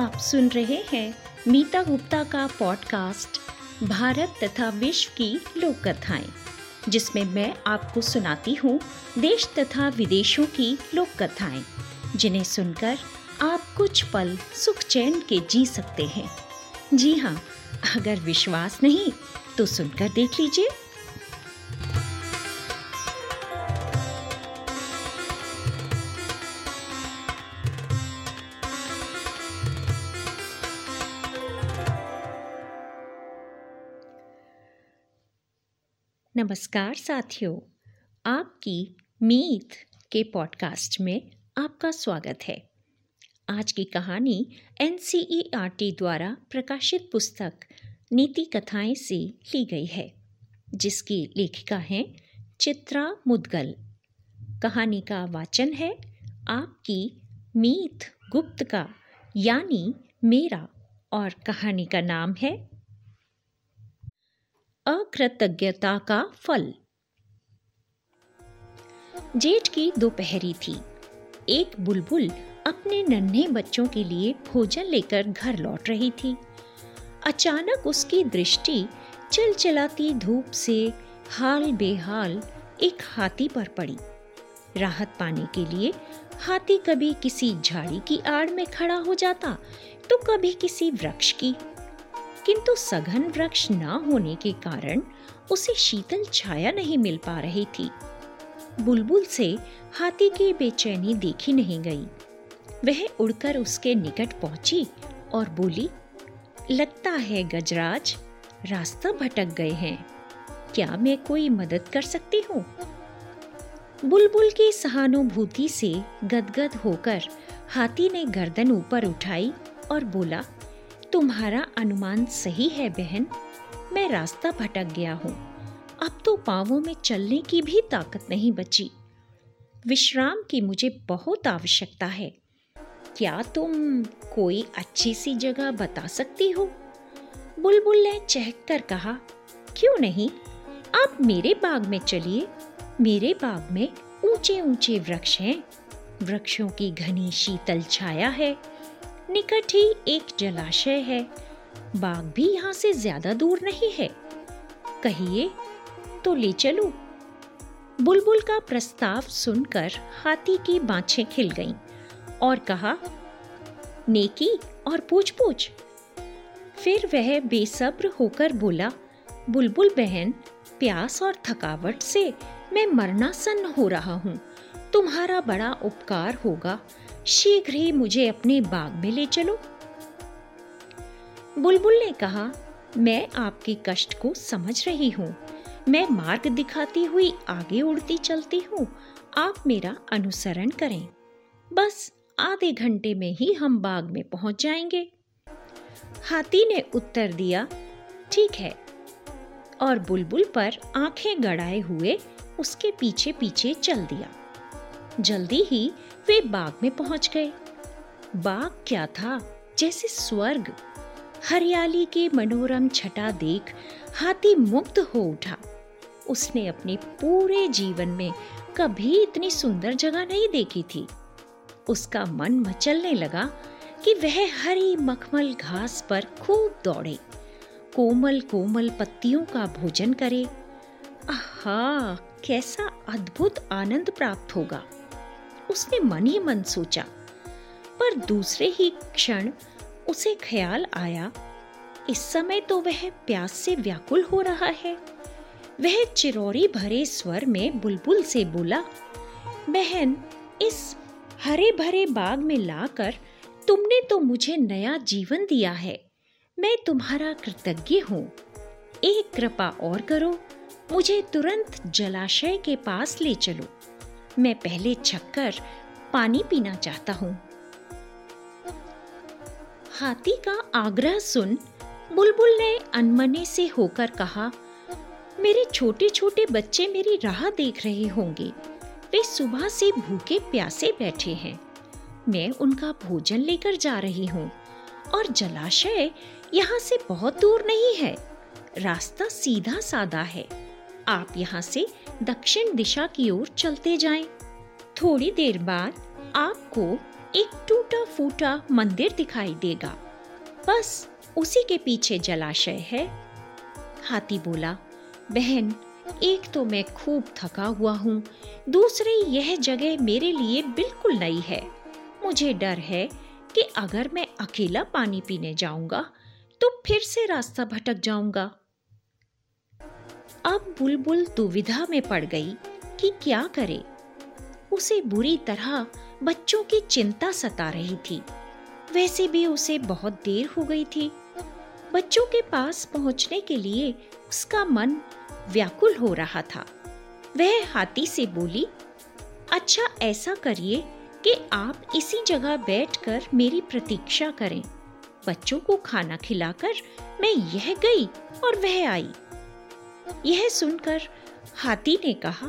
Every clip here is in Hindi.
आप सुन रहे हैं मीता गुप्ता का पॉडकास्ट भारत तथा विश्व की लोक कथाएँ जिसमें मैं आपको सुनाती हूँ देश तथा विदेशों की लोक कथाएँ जिन्हें सुनकर आप कुछ पल सुख चैन के जी सकते हैं। जी हाँ अगर विश्वास नहीं तो सुनकर देख लीजिए। नमस्कार साथियों, आपकी मीत के पॉडकास्ट में आपका स्वागत है। आज की कहानी एनसीईआरटी द्वारा प्रकाशित पुस्तक नीति कथाएँ से ली गई है, जिसकी लेखिका हैं चित्रा मुदगल। कहानी का वाचन है आपकी मीत गुप्त का, यानी मेरा, और कहानी का नाम है अकृतज्ञता का फल। जेठ की दोपहरी थी। एक बुलबुल अपने नन्हे बच्चों के लिए भोजन लेकर घर लौट रही थी। अचानक उसकी दृष्टि चिलचिलाती धूप से हाल बेहाल एक हाथी पर पड़ी। राहत पाने के लिए हाथी कभी किसी झाड़ी की आड़ में खड़ा हो जाता तो कभी किसी वृक्ष की। किंतु सघन वृक्ष न होने के कारण उसे शीतल छाया नहीं मिल पा रही थी। बुलबुल से हाथी की बेचैनी देखी नहीं गई। वह उड़कर उसके निकट पहुँची और बोली, लगता है गजराज, रास्ता भटक गए हैं। क्या मैं कोई मदद कर सकती हूँ? बुलबुल की सहानुभूति से गदगद होकर हाथी ने गर्दन ऊपर उठाई और बोला तुम्हारा अनुमान सही है, बहन। मैं रास्ता भटक गया हूँ। अब तो पावों में चलने की भी ताकत नहीं बची। विश्राम की मुझे बहुत आवश्यकता है। क्या तुम कोई अच्छी सी जगह बता सकती हो? बुलबुल ने चहक कर कहा, क्यों नहीं? आप मेरे बाग में चलिए। मेरे बाग में ऊँचे ऊँचे वृक्ष हैं। वृक्षों की घनी शीतल छाया है। निकट ही एक जलाशय है। बाग भी यहाँ से ज़्यादा दूर नहीं है। कहिए तो ले चलो। बुलबुल का प्रस्ताव सुनकर हाथी की बाछें खिल गईं और कहा, नेकी और पूछ पूछ फिर वह बेसब्र होकर बोला, बुलबुल बहन, प्यास और थकावट से मैं मरना सन्न हो रहा हूँ। तुम्हारा बड़ा उपकार होगा। शीघ्र ही मुझे अपने बाग में ले चलो। बुलबुल ने कहा, मैं आपके कष्ट को समझ रही हूँ। मैं मार्ग दिखाती हुई आगे उड़ती चलती हूँ। आप मेरा अनुसरण करें। बस आधे घंटे में ही हम बाग में पहुँच जाएँगे। हाथी ने उत्तर दिया, ठीक है। और बुलबुल पर आँखें गड़ाए हुए उसके पीछे पीछे चल दिया। जल्दी ही वे बाग में पहुँच गए। बाग क्या था? जैसे स्वर्ग। हरियाली के मनोरम छटा देख हाथी मुग्ध हो उठा। उसने अपने पूरे जीवन में कभी इतनी सुंदर जगह नहीं देखी थी। उसका मन मचलने लगा कि वह हरी मखमल घास पर खूब दौड़े। कोमल कोमल पत्तियों का भोजन करे। आहा, कैसा अद्भुत आनंद प्राप्त होगा। उसने मन ही मन सोचा। पर दूसरे ही क्षण उसे ख्याल आया, इस समय तो वह प्यास से व्याकुल हो रहा है। वह चिरौरी भरे स्वर में बुलबुल से बोला, बहन, इस हरे भरे बाग में लाकर तुमने तो मुझे नया जीवन दिया है। मैं तुम्हारा कृतज्ञ हूँ। एक कृपा और करो, मुझे तुरंत जलाशय के पास ले चलो। मैं पहले छक्कर पानी पीना चाहता हूँ। हाथी का आग्रह सुन बुलबुल ने अनमने से होकर कहा, मेरे छोटे छोटे बच्चे मेरी राह देख रहे होंगे। वे सुबह से भूखे प्यासे बैठे हैं। मैं उनका भोजन लेकर जा रही हूँ और जलाशय यहाँ से बहुत दूर नहीं है। रास्ता सीधा सादा है। आप यहाँ से दक्षिण दिशा की ओर चलते जाएँ। थोड़ी देर बाद आपको एक टूटा फूटा मंदिर दिखाई देगा। बस उसी के पीछे जलाशय है। हाथी बोला, बहन, एक तो मैं खूब थका हुआ हूँ। दूसरी, यह जगह मेरे लिए बिल्कुल नई है। मुझे डर है कि अगर मैं अकेला पानी पीने जाऊँगा तो फिर से रास्ता भटक जाऊँगा। अब बुलबुल दुविधा में पड़ गई कि क्या करे। उसे बुरी तरह बच्चों की चिंता सता रही थी। वैसे भी उसे बहुत देर हो गई थी। बच्चों के पास पहुँचने के लिए उसका मन व्याकुल हो रहा था। वह हाथी से बोली अच्छा ऐसा करिए कि आप इसी जगह बैठकर मेरी प्रतीक्षा करें। बच्चों को खाना खिलाकर मैं यह गई और वह आई। यह सुनकर हाथी ने कहा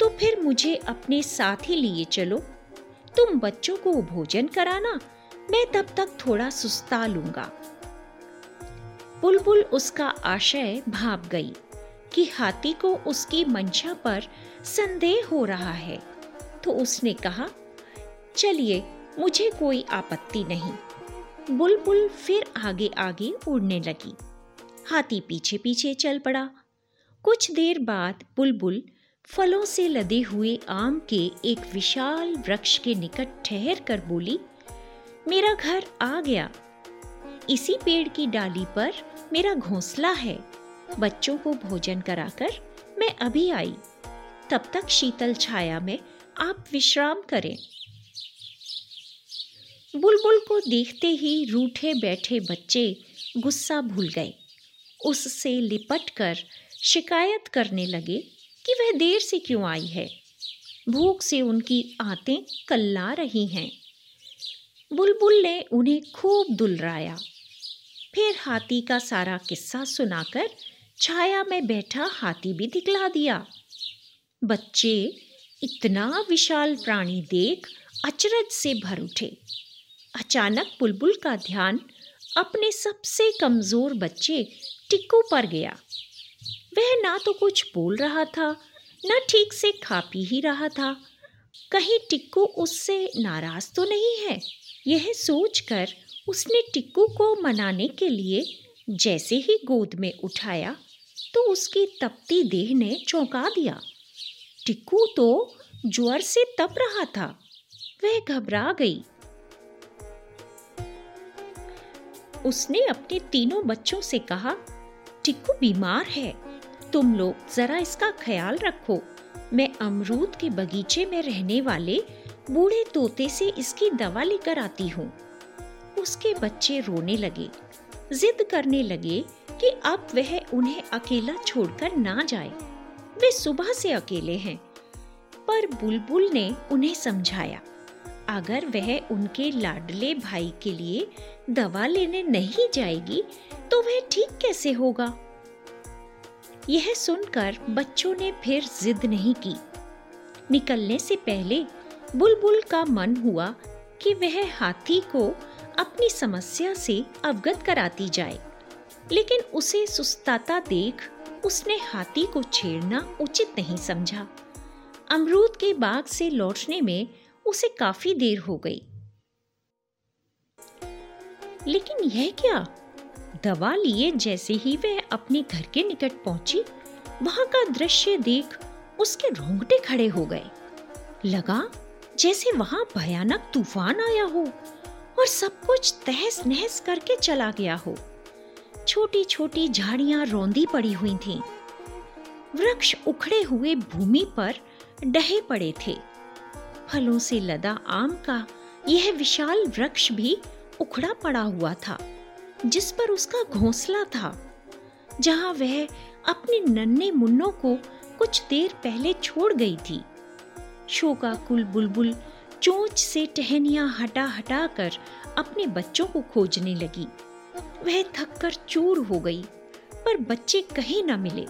तो फिर मुझे अपने साथ ही लिए चलो। तुम बच्चों को भोजन कराना, मैं तब तक थोड़ा सुस्ता लूँगा। बुलबुल उसका आशय भाप गई कि हाथी को उसकी मंशा पर संदेह हो रहा है। तो उसने कहा, चलिए, मुझे कोई आपत्ति नहीं। बुलबुल फिर आगे आगे उड़ने लगी। हाथी पीछे पीछे चल पड़ा। कुछ देर बाद बुलबुल फलों से लदे हुए आम के एक विशाल वृक्ष के निकट ठहर कर बोली, मेरा घर आ गया। इसी पेड़ की डाली पर मेरा घोंसला है। बच्चों को भोजन कराकर मैं अभी आई। तब तक शीतल छाया में आप विश्राम करें। बुलबुल को देखते ही रूठे बैठे बच्चे गुस्सा भूल गए। उससे लिपट कर शिकायत करने लगे कि वह देर से क्यों आई है। भूख से उनकी आते कल्ला रही हैं। बुलबुल ने उन्हें खूब दुलराया। फिर हाथी का सारा किस्सा सुनाकर छाया में बैठा हाथी भी दिखला दिया। बच्चे इतना विशाल प्राणी देख अचरज से भर उठे। अचानक बुलबुल का ध्यान अपने सबसे कमज़ोर बच्चे टिक्कू पर गया। वह ना तो कुछ बोल रहा था, न ठीक से खा पी ही रहा था। कहीं टिक्कू उससे नाराज़ तो नहीं है? यह सोचकर उसने टिक्कू को मनाने के लिए जैसे ही गोद में उठाया तो उसकी तपती देह ने चौंका दिया। टिक्कू तो ज्वर से तप रहा था। वह घबरा गई। उसने अपने तीनों बच्चों से कहा, टिक्कू बीमार है तुम लोग जरा इसका ख्याल रखो। मैं अमरूद के बगीचे में रहने वाले बूढ़े तोते से इसकी दवा लेकर आती हूँ। उसके बच्चे रोने लगे, जिद करने लगे कि अब वह उन्हें अकेला छोड़कर ना जाए। वे सुबह से अकेले हैं, पर बुलबुल ने उन्हें समझाया, अगर वह उनके लाडले भाई के लिए दवा लेने नहीं जाएगी तो वह ठीक कैसे होगा? यह सुनकर बच्चों ने फिर जिद नहीं की। निकलने से पहले बुलबुल का मन हुआ कि वह हाथी को अपनी समस्या से अवगत कराती जाए, लेकिन उसे सुस्ताता देख उसने हाथी को छेड़ना उचित नहीं समझा। अमरूद के बाग से लौटने में उसे काफ़ी देर हो गई। लेकिन यह क्या? दवा लिए जैसे ही वह अपने घर के निकट पहुँची, वहाँ का दृश्य देख उसके रोंगटे खड़े हो गए। लगा जैसे वहाँ भयानक तूफ़ान आया हो और सब कुछ तहस नहस करके चला गया हो। छोटी छोटी झाड़ियाँ रौंदी पड़ी हुई थीं। वृक्ष उखड़े हुए भूमि पर डहे पड़े थे। फलों से लदा आम का यह विशाल वृक्ष भी उखड़ा पड़ा हुआ था। जिस पर उसका घोंसला था, जहाँ वह अपने नन्हे मुन्नों को कुछ देर पहले छोड़ गई थी। शोका कुल बुलबुल चोंच से टहनिया हटा हटा कर अपने बच्चों को खोजने लगी। वह थककर चूर हो गई, पर बच्चे कहीं न मिले।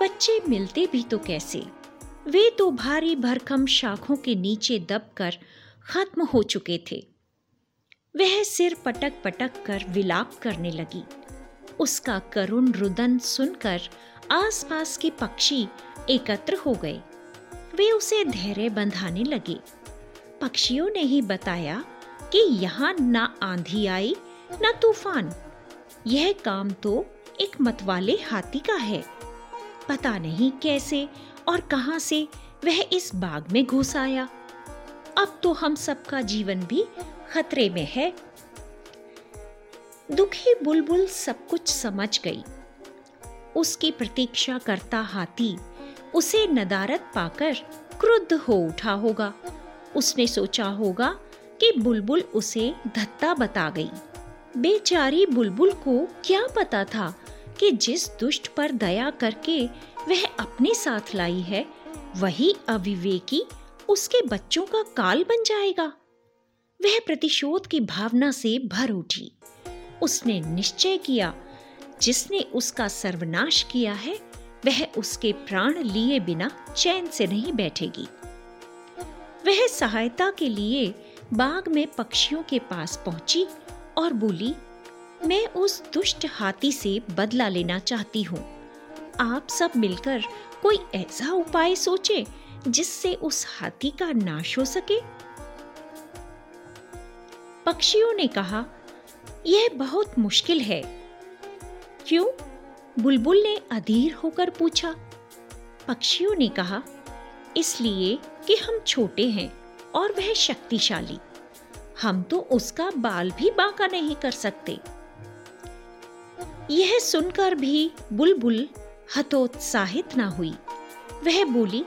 बच्चे मिलते भी तो कैसे? वे तो भारी भरकम शाखों के नीचे दबकर खत्म हो चुके थे। वह सिर पटक पटक कर विलाप करने लगी। उसका करुण रुदन सुनकर आसपास के पक्षी एकत्र हो गए। वे उसे धैर्य बंधाने लगे। पक्षियों ने ही बताया कि यहाँ ना आंधी आई, ना तूफ़ान। यह काम तो एक मतवाले हाथी का है। पता नहीं कैसे और कहाँ से वह इस बाग में घुस आया। अब तो हम सबका जीवन भी खतरे में है। दुखी बुलबुल सब कुछ समझ गई। उसकी प्रतीक्षा करता हाथी उसे नदारत पाकर क्रुद्ध हो उठा होगा। उसने सोचा होगा कि बुलबुल उसे धत्ता बता गई। बेचारी बुलबुल को क्या पता था कि जिस दुष्ट पर दया करके वह अपने साथ लाई है, वही अविवेकी उसके बच्चों का काल बन जाएगा। वह प्रतिशोध की भावना से भर उठी। उसने निश्चय किया, जिसने उसका सर्वनाश किया है, वह उसके प्राण लिए बिना चैन से नहीं बैठेगी। वह सहायता के लिए बाग में पक्षियों के पास पहुँची और बोली, मैं उस दुष्ट हाथी से बदला लेना चाहती हूँ। आप सब मिलकर कोई ऐसा उपाय सोचे जिससे उस हाथी का नाश हो सके? पक्षियों ने कहा, यह बहुत मुश्किल है। क्यों? बुलबुल ने अधीर होकर पूछा। पक्षियों ने कहा, इसलिए कि हम छोटे हैं और वह शक्तिशाली। हम तो उसका बाल भी बांका नहीं कर सकते। यह सुनकर भी बुलबुल हतोत्साहित ना हुई। वह बोली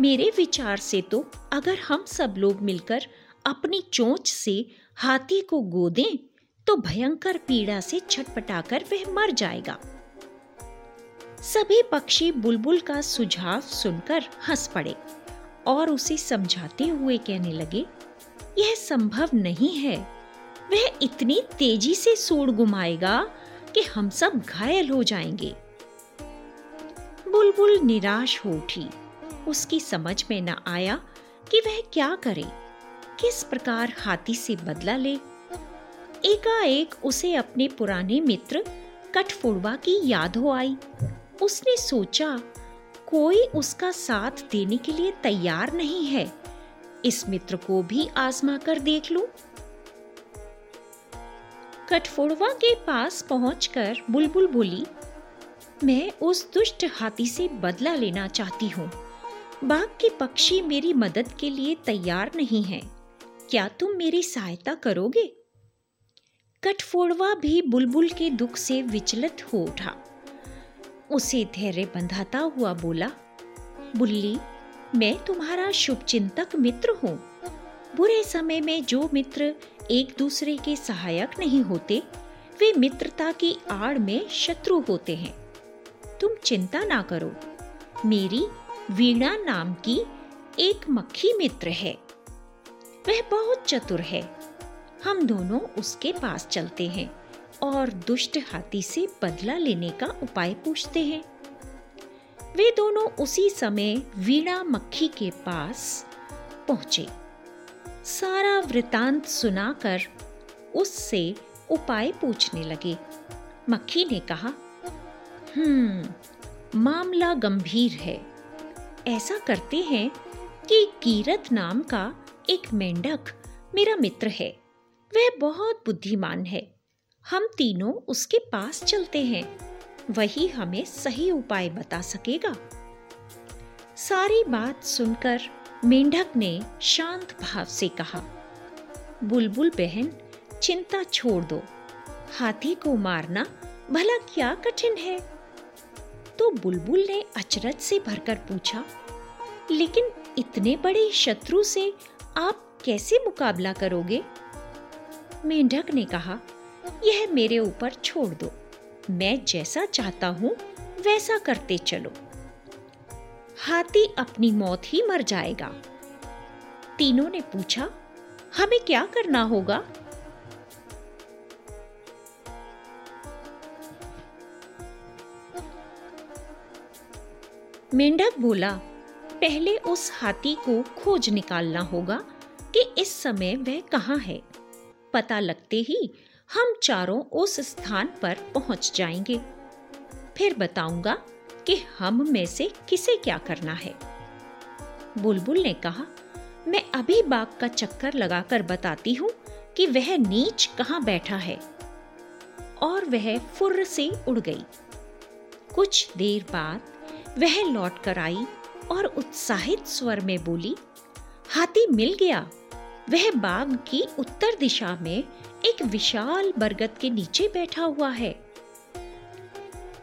मेरे विचार से तो अगर हम सब लोग मिलकर अपनी चोंच से हाथी को गोदें तो भयंकर पीड़ा से छटपटाकर वह मर जाएगा। सभी पक्षी बुलबुल का सुझाव सुनकर हंस पड़े और उसे समझाते हुए कहने लगे, यह संभव नहीं है। वह इतनी तेज़ी से सूड़ घुमाएगा कि हम सब घायल हो जाएँगे। बुलबुल निराश हो उठी। उसकी समझ में न आया कि वह क्या करे, किस प्रकार हाथी से बदला ले। एकाएक उसे अपने पुराने मित्र कठफुड़वा की याद हो आई। उसने सोचा, कोई उसका साथ देने के लिए तैयार नहीं है। इस मित्र को भी आजमा कर देख लूँ। कठफोड़वा के पास पहुंचकर बुलबुल बोली, मैं उस दुष्ट हाथी से बदला लेना चाहती हूँ। बाघ के पक्षी मेरी मदद के लिए तैयार नहीं हैं। क्या तुम मेरी सहायता करोगे? कठफोड़वा भी बुलबुल के दुख से विचलित हो उठा। उसे धैर्य बंधाता हुआ बोला, बुल्ली, मैं तुम्हारा शुभचिंतक मित्र हूँ। बुरे समय में जो मित्र एक दूसरे के सहायक नहीं होते, वे मित्रता की आड़ में शत्रु होते हैं। तुम चिंता ना करो। मेरी वीणा नाम की एक मक्खी मित्र है। वह बहुत चतुर है। हम दोनों उसके पास चलते हैं और दुष्ट हाथी से बदला लेने का उपाय पूछते हैं। वे दोनों उसी समय वीणा मक्खी के पास पहुँचे। सारा वृतांत सुनाकर उससे उपाय पूछने लगे। मक्खी ने कहा हम्म मामला गंभीर है। ऐसा करते हैं कि कीरत नाम का एक मेंढक मेरा मित्र है। वह बहुत बुद्धिमान है। हम तीनों उसके पास चलते हैं। वही हमें सही उपाय बता सकेगा। सारी बात सुनकर मेंढक ने शांत भाव से कहा, बुलबुल बहन, चिंता छोड़ दो। हाथी को मारना भला क्या कठिन है? तो बुलबुल ने अचरज से भरकर पूछा, लेकिन इतने बड़े शत्रु से आप कैसे मुकाबला करोगे? मेंढक ने कहा, यह मेरे ऊपर छोड़ दो। मैं जैसा चाहता हूँ, वैसा करते चलो। हाथी अपनी मौत ही मर जाएगा। तीनों ने पूछा, हमें क्या करना होगा? मेंढक बोला, पहले उस हाथी को खोज निकालना होगा कि इस समय वह कहाँ है। पता लगते ही हम चारों उस स्थान पर पहुँच जाएँगे। फिर बताऊँगा कि हम में से किसे क्या करना है। बुलबुल ने कहा, मैं अभी बाग का चक्कर लगाकर बताती हूँ कि वह नीच कहाँ बैठा है। और वह फुर्र से उड़ गई। कुछ देर बाद वह लौट कर आई और उत्साहित स्वर में बोली, हाथी मिल गया। वह बाग की उत्तर दिशा में एक विशाल बरगद के नीचे बैठा हुआ है।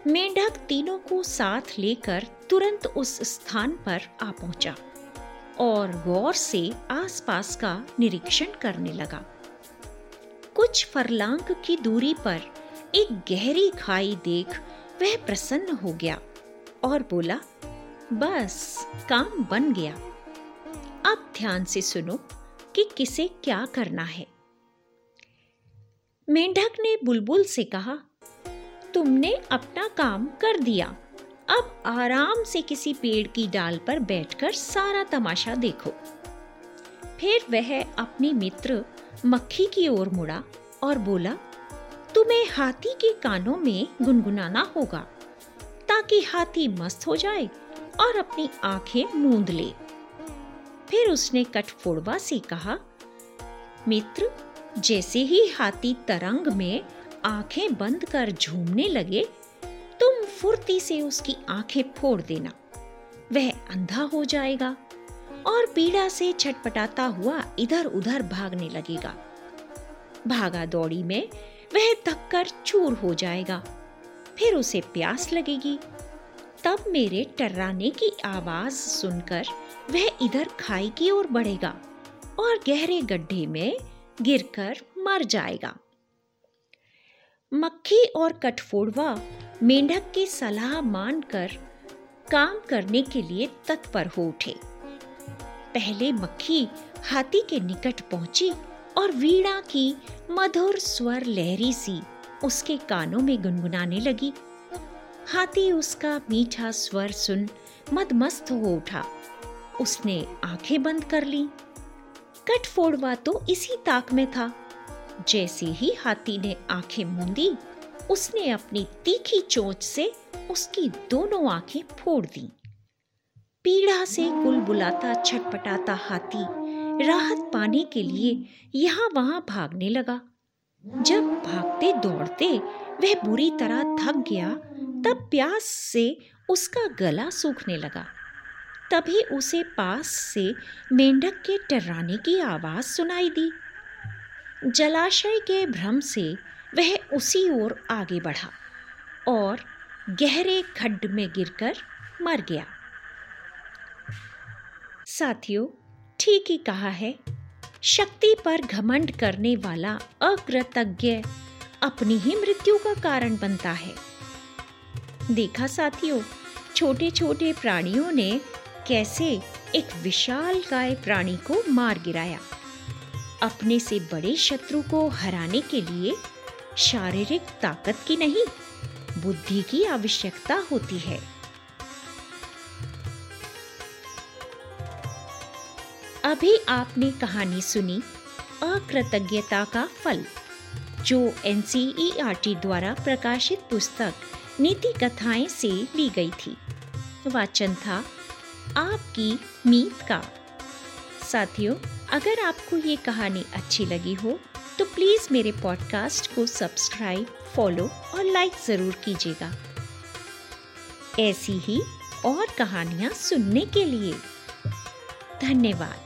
मेंढक तीनों को साथ लेकर तुरंत उस स्थान पर आ पहुँचा और गौर से आसपास का निरीक्षण करने लगा। कुछ फरलांग की दूरी पर एक गहरी खाई देख वह प्रसन्न हो गया। और बोला, बस, काम बन गया। अब ध्यान से सुनो कि किसे क्या करना है. मेंढक ने बुलबुल से कहा, तुमने अपना काम कर दिया। अब आराम से किसी पेड़ की डाल पर बैठकर सारा तमाशा देखो। फिर वह अपने मित्र मक्खी की ओर मुड़ा और बोला, तुम्हें हाथी के कानों में गुनगुनाना होगा। ताकि हाथी मस्त हो जाए और अपनी आँखें मूंद ले। फिर उसने कठफोड़वा से कहा, मित्र, जैसे ही हाथी तरंग में आँखें बंद कर झूमने लगे, तुम फुर्ती से उसकी आँखें फोड़ देना। वह अंधा हो जाएगा और पीड़ा से छटपटाता हुआ इधर उधर भागने लगेगा। भागा दौड़ी में वह थककर चूर हो जाएगा। फिर उसे प्यास लगेगी। तब मेरे टर्राने की आवाज़ सुनकर वह इधर खाई की ओर बढ़ेगा और गहरे गड्ढे में गिरकर मर जाएगा। मक्खी और कठफोड़वा मेंढक की सलाह मानकर काम करने के लिए तत्पर हो उठे। पहले मक्खी हाथी के निकट पहुँची और वीणा की मधुर स्वर लहरी सी उसके कानों में गुनगुनाने लगी। हाथी उसका मीठा स्वर सुन मदमस्त हो उठा। उसने आँखें बंद कर ली। कटफोड़वा तो इसी ताक में था। जैसे ही हाथी ने आँखें मूंदी, उसने अपनी तीखी चोंच से उसकी दोनों आँखें फोड़ दी। पीड़ा से कुल बुलाता छटपटाता हाथी राहत पाने के लिए यहाँ वहाँ भागने लगा। जब भागते दौड़ते वह बुरी तरह थक गया, तब प्यास से उसका गला सूखने लगा। तभी उसे पास से मेंढक के टर्राने की आवाज़ सुनाई दी। जलाशय के भ्रम से वह उसी ओर आगे बढ़ा और गहरे खड्ड में गिरकर मर गया। साथियों, ठीक ही कहा है। शक्ति पर घमंड करने वाला अकृतज्ञ अपनी ही मृत्यु का कारण बनता है। देखा साथियों छोटे छोटे प्राणियों ने कैसे एक विशाल काय प्राणी को मार गिराया। अपने से बड़े शत्रु को हराने के लिए शारीरिक ताकत की नहीं, बुद्धि की आवश्यकता होती है। अभी आपने कहानी सुनी, अकृतज्ञता का फल, जो एन द्वारा प्रकाशित पुस्तक नीति कथाएँ से ली गई थी। वाचन था आपकी मीत का। साथियों, अगर आपको ये कहानी अच्छी लगी हो तो प्लीज़ मेरे पॉडकास्ट को सब्सक्राइब, फॉलो और लाइक ज़रूर कीजिएगा। ऐसी ही और कहानियाँ सुनने के लिए। धन्यवाद।